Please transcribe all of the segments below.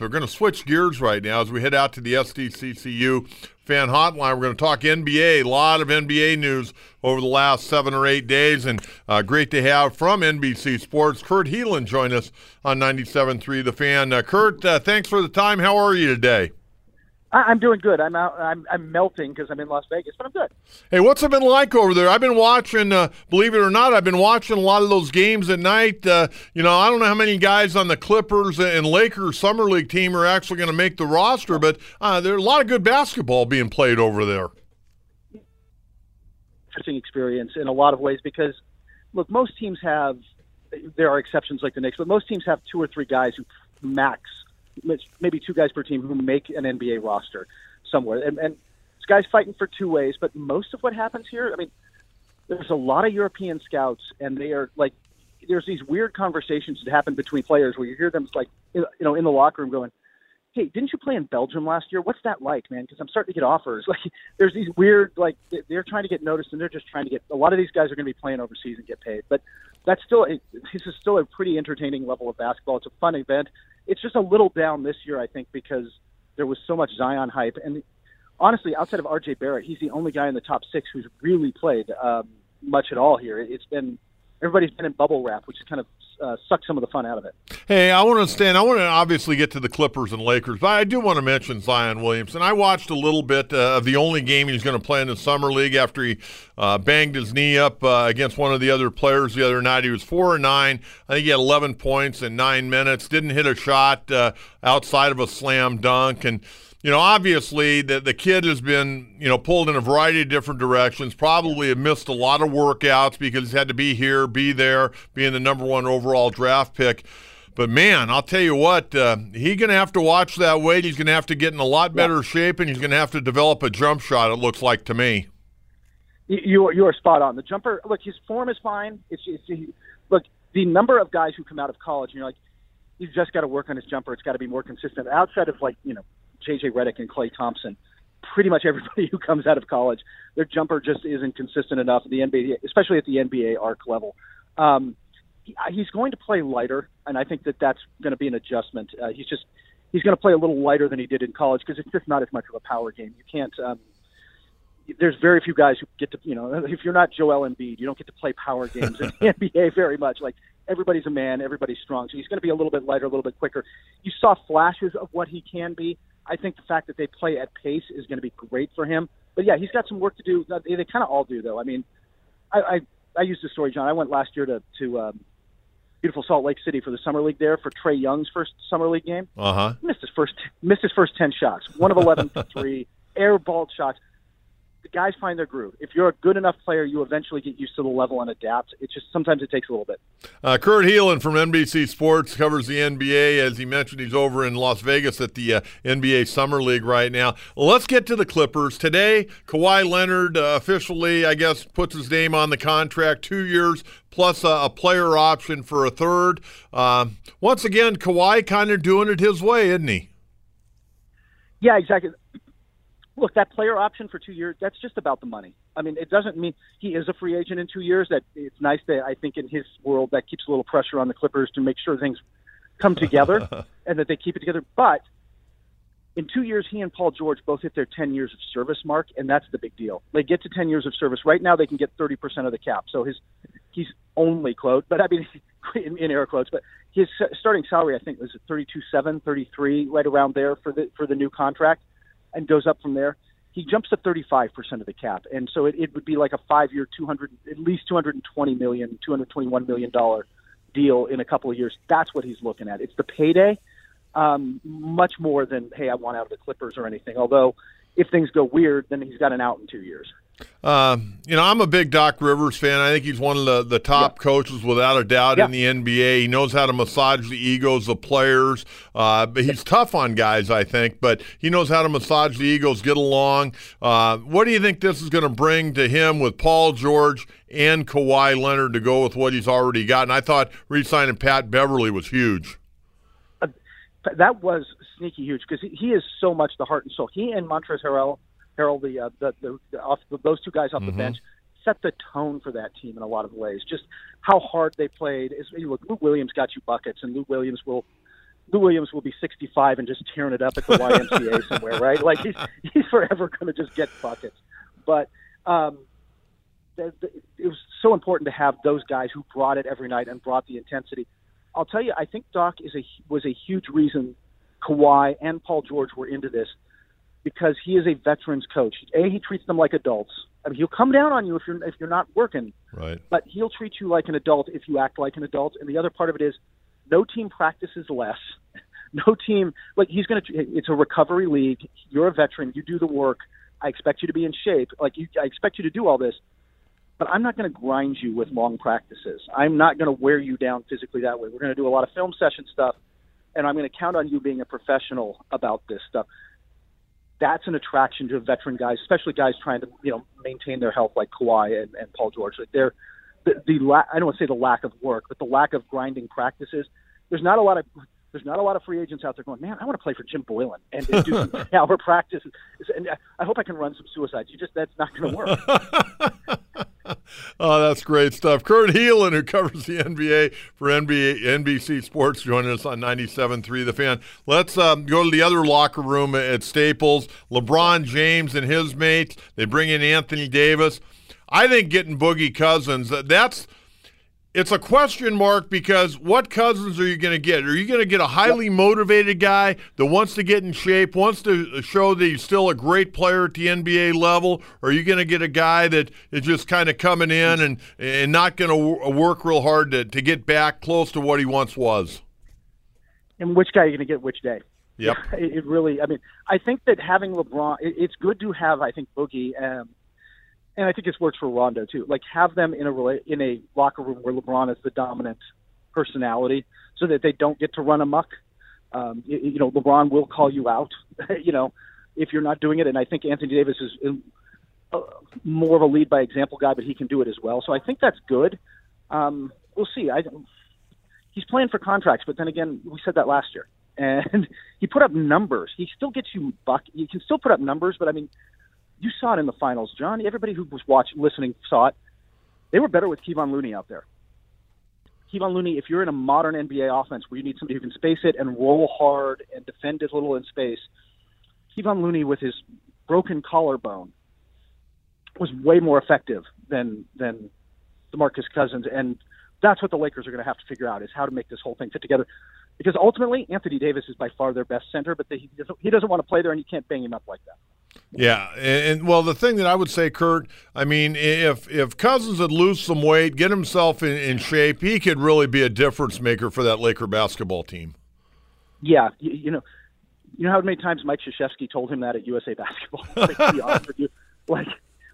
So we're going to switch gears right now as we head out to the SDCCU fan hotline. We're going to talk NBA. A lot of NBA news over the last seven or eight days, and uh, great to have from NBC Sports Kurt Helin join us on 97.3 The Fan. Uh, Kurt, uh, thanks for the time. How are you today? I'm doing good. I'm out. I'm, I'm melting because I'm in Las Vegas, but I'm good. Hey, what's it been like over there? I've been watching. Uh, believe it or not, I've been watching a lot of those games at night. Uh, you know, I don't know how many guys on the Clippers and Lakers summer league team are actually going to make the roster, but uh, there's a lot of good basketball being played over there. Interesting experience in a lot of ways because, look, most teams have. There are exceptions like the Knicks, but most teams have two or three guys who max maybe two guys per team who make an NBA roster somewhere. And, and this guy's fighting for two ways, but most of what happens here, I mean, there's a lot of European scouts, and they are like, there's these weird conversations that happen between players where you hear them like, you know, in the locker room going, "Hey, didn't you play in Belgium last year? What's that like, man? Because I'm starting to get offers. Like, there's these weird, like, they're trying to get noticed, and they're just trying to get. A lot of these guys are going to be playing overseas and get paid, but that's still, this is still a pretty entertaining level of basketball. It's a fun event it's just a little down this year, I think, because there was so much Zion hype. And honestly, outside of RJ Barrett, he's the only guy in the top six who's really played um, much at all here. It's been everybody's been in bubble wrap, which is kind of uh, sucked some of the fun out of it. Hey, I want to stand. I want to obviously get to the Clippers and Lakers, but I do want to mention Zion Williamson. I watched a little bit uh, of the only game he's going to play in the summer league after he uh, banged his knee up uh, against one of the other players the other night. He was four and nine. I think he had 11 points in nine minutes. Didn't hit a shot uh, outside of a slam dunk and you know, obviously the the kid has been, you know, pulled in a variety of different directions. Probably have missed a lot of workouts because he's had to be here, be there, being the number one overall draft pick. But man, I'll tell you what, uh, he's going to have to watch that weight. He's going to have to get in a lot better yeah. shape, and he's going to have to develop a jump shot. It looks like to me. You are, you are spot on. The jumper, look, his form is fine. It's, it's he, look the number of guys who come out of college, and you're like, he's just got to work on his jumper. It's got to be more consistent. Outside of like you know JJ Redick and Klay Thompson. Pretty much everybody who comes out of college, their jumper just isn't consistent enough the NBA, especially at the NBA arc level. Um, he, he's going to play lighter, and I think that that's going to be an adjustment. Uh, he's just he's going to play a little lighter than he did in college because it's just not as much of a power game. You can't. Um, there's very few guys who get to, you know, if you're not Joel Embiid, you don't get to play power games in the NBA very much. Like everybody's a man, everybody's strong, so he's going to be a little bit lighter, a little bit quicker. You saw flashes of what he can be. I think the fact that they play at pace is going to be great for him. But yeah, he's got some work to do. They, they kind of all do, though. I mean, I, I I used the story, John. I went last year to to um, beautiful Salt Lake City for the summer league there for Trae Young's first summer league game. Uh huh. Missed his first missed his first ten shots. One of eleven for three, airballed shots the guys find their groove. If you're a good enough player, you eventually get used to the level and adapt. It's just sometimes it takes a little bit. Uh, Kurt Helin from NBC Sports covers the NBA. As he mentioned, he's over in Las Vegas at the uh, NBA Summer League right now. Well, let's get to the Clippers. Today, Kawhi Leonard uh, officially, I guess, puts his name on the contract, two years plus a, a player option for a third. Um, once again, Kawhi kind of doing it his way, isn't he? Yeah, exactly look, that player option for two years, that's just about the money. I mean, it doesn't mean he is a free agent in two years. That it's nice that I think in his world that keeps a little pressure on the Clippers to make sure things come together and that they keep it together. But in two years, he and Paul George both hit their 10 years of service mark, and that's the big deal. They get to 10 years of service. Right now, they can get 30% of the cap. So his he's only quote, but I mean in, in air quotes, but his starting salary I think was 32.7, 33, right around there for the for the new contract and goes up from there. He jumps to 35% of the cap, and so it, it would be like a five-year, 200, at least 220 million, 221 million dollar deal in a couple of years. That's what he's looking at. It's the payday, um, much more than hey, I want out of the Clippers or anything. Although, if things go weird, then he's got an out in two years. Uh, you know, I'm a big Doc Rivers fan. I think he's one of the, the top yeah. coaches without a doubt yeah. in the NBA. He knows how to massage the egos of players. Uh, but he's tough on guys, I think, but he knows how to massage the egos, get along. Uh, what do you think this is going to bring to him with Paul George and Kawhi Leonard to go with what he's already got? And I thought re-signing Pat Beverley was huge. Uh, that was sneaky huge because he, he is so much the heart and soul. He and Montrezl Harrell – Harrell, the, uh, the, the, the off the, those two guys off mm-hmm. the bench set the tone for that team in a lot of ways. Just how hard they played. Is look, Lou Williams got you buckets, and Lou Williams will. Lou Williams will be 65 and just tearing it up at the YMCA somewhere, right? Like he's he's forever going to just get buckets. But um, the, the, it was so important to have those guys who brought it every night and brought the intensity. I'll tell you, I think Doc is a was a huge reason Kawhi and Paul George were into this because he is a veterans coach. A, he treats them like adults. I mean, he'll come down on you if you're if you're not working. Right. But he'll treat you like an adult if you act like an adult. And the other part of it is, no team practices less. No team like he's going to. It's a recovery league. You're a veteran. You do the work. I expect you to be in shape. Like you, I expect you to do all this. But I'm not going to grind you with long practices. I'm not going to wear you down physically that way. We're going to do a lot of film session stuff, and I'm going to count on you being a professional about this stuff that's an attraction to veteran guys, especially guys trying to you know maintain their health like Kawhi and, and Paul George. Like they're the, the la- I don't want to say the lack of work, but the lack of grinding practices. There's not a lot of there's not a lot of free agents out there going, man, I want to play for Jim Boylan and, and do some hour practice. And I hope I can run some suicides. You just that's not going to work. oh, that's great stuff. Kurt Helin, who covers the NBA for NBA, NBC Sports, joining us on 97.3 The Fan. Let's um, go to the other locker room at Staples. LeBron James and his mates, they bring in Anthony Davis. I think getting Boogie Cousins, that's – it's a question mark because what Cousins are you going to get? Are you going to get a highly motivated guy that wants to get in shape, wants to show that he's still a great player at the NBA level, or are you going to get a guy that is just kind of coming in and and not going to work real hard to, to get back close to what he once was? And which guy are you going to get which day? Yep. It, it really, I mean, I think that having LeBron, it, it's good to have, I think, Boogie. Um, and I think this works for Rondo too. Like have them in a in a locker room where LeBron is the dominant personality, so that they don't get to run amok. Um, you, you know, LeBron will call you out. you know, if you're not doing it, and I think Anthony Davis is uh, more of a lead by example guy, but he can do it as well. So I think that's good. Um, we'll see. I he's playing for contracts, but then again, we said that last year, and he put up numbers. He still gets you buck. You can still put up numbers, but I mean, you saw it in the finals, John. Everybody who was watching, listening, saw it. They were better with Kevon Looney out there. Kevon Looney, if you're in a modern NBA offense where you need somebody who can space it and roll hard and defend it little in space, Kevon Looney with his broken collarbone was way more effective than than DeMarcus Cousins, and that's what the Lakers are going to have to figure out is how to make this whole thing fit together. Because ultimately, Anthony Davis is by far their best center, but they, he doesn't he doesn't want to play there, and you can't bang him up like that. Yeah, and, and, well, the thing that I would say, Kurt, I mean, if if Cousins would lose some weight, get himself in, in shape, he could really be a difference maker for that Laker basketball team. Yeah, you, you know, you know how many times Mike Krzyzewski told him that at USA Basketball. like, like,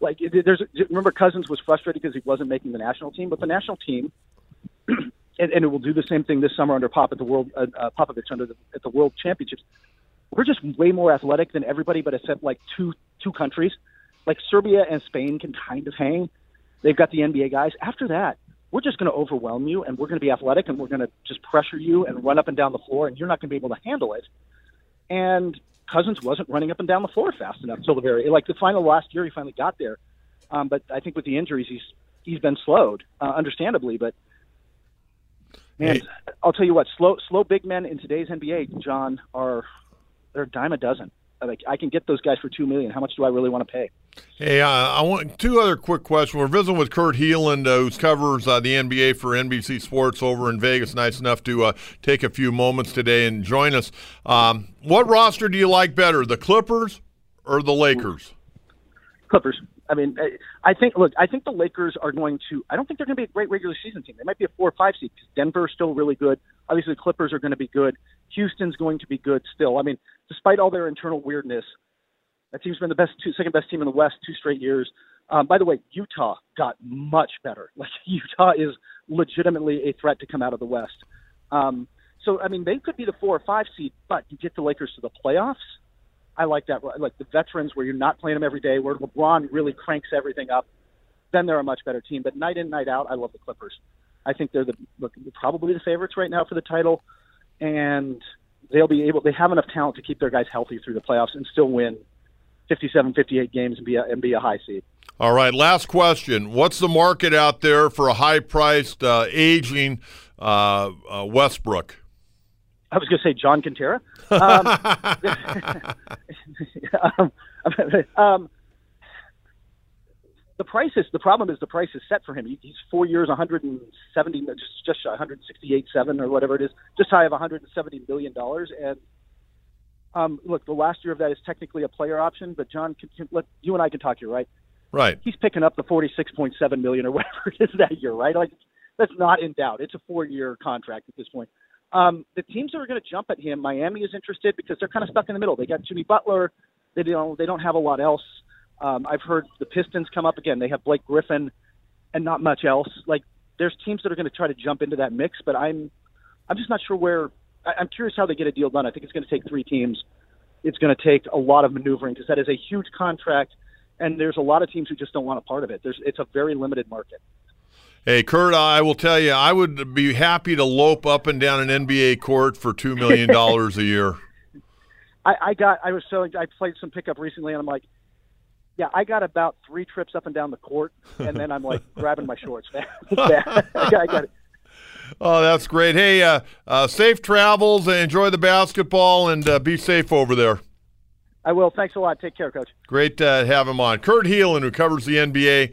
like there's remember Cousins was frustrated because he wasn't making the national team, but the national team, and, and it will do the same thing this summer under Pop at the World uh, uh, Popovich under the, at the World Championships we're just way more athletic than everybody, but except like two two countries. Like Serbia and Spain can kind of hang. They've got the NBA guys. After that, we're just going to overwhelm you, and we're going to be athletic, and we're going to just pressure you and run up and down the floor, and you're not going to be able to handle it. And Cousins wasn't running up and down the floor fast enough until the very like the final last year. He finally got there, um, but I think with the injuries, he's he's been slowed, uh, understandably. But man, hey. I'll tell you what, slow slow big men in today's NBA, John, are they're a dime a dozen. Like I can get those guys for two million. How much do I really want to pay? Hey, uh, I want two other quick questions. We're visiting with Kurt Helin, uh, who covers uh, the NBA for NBC Sports over in Vegas. Nice enough to uh, take a few moments today and join us. Um, what roster do you like better, the Clippers or the Lakers? Clippers. I mean, I think. Look, I think the Lakers are going to. I don't think they're going to be a great regular season team. They might be a four or five seed because Denver is still really good. Obviously, the Clippers are going to be good. Houston's going to be good still. I mean, despite all their internal weirdness, that team's been the best, two, second best team in the West two straight years. Um, by the way, Utah got much better. Like Utah is legitimately a threat to come out of the West. Um, so I mean, they could be the four or five seed, but you get the Lakers to the playoffs. I like that. Like the veterans, where you're not playing them every day, where LeBron really cranks everything up. Then they're a much better team. But night in, night out, I love the Clippers. I think they're the look, probably the favorites right now for the title, and they'll be able. They have enough talent to keep their guys healthy through the playoffs and still win 57, 58 games and be a, and be a high seed. All right, last question. What's the market out there for a high priced, uh, aging uh, uh, Westbrook? I was going to say John Kentera. Um, um, um, the price is the problem is the price is set for him. He's four years, 170, just just 168 seven or whatever it is, just high of 170 million dollars. And um, look, the last year of that is technically a player option, but John, can, can, let, you and I can talk here, right? Right. He's picking up the 46.7 million or whatever it is that year, right? Like that's not in doubt. It's a four-year contract at this point. Um, the teams that are going to jump at him, Miami is interested because they're kind of stuck in the middle. They got Jimmy Butler. They don't. They don't have a lot else. Um, I've heard the Pistons come up again. They have Blake Griffin, and not much else. Like there's teams that are going to try to jump into that mix, but I'm, I'm just not sure where. I, I'm curious how they get a deal done. I think it's going to take three teams. It's going to take a lot of maneuvering because that is a huge contract and there's a lot of teams who just don't want a part of it. There's it's a very limited market. Hey, Kurt, I will tell you, I would be happy to lope up and down an NBA court for two million dollars a year. I, I got. I was so. I played some pickup recently, and I'm like, yeah, I got about three trips up and down the court, and then I'm like grabbing my shorts. yeah, I got it. Oh, that's great. Hey, uh, uh, safe travels. and Enjoy the basketball, and uh, be safe over there. I will. Thanks a lot. Take care, Coach. Great to have him on. Kurt Helin, who covers the NBA.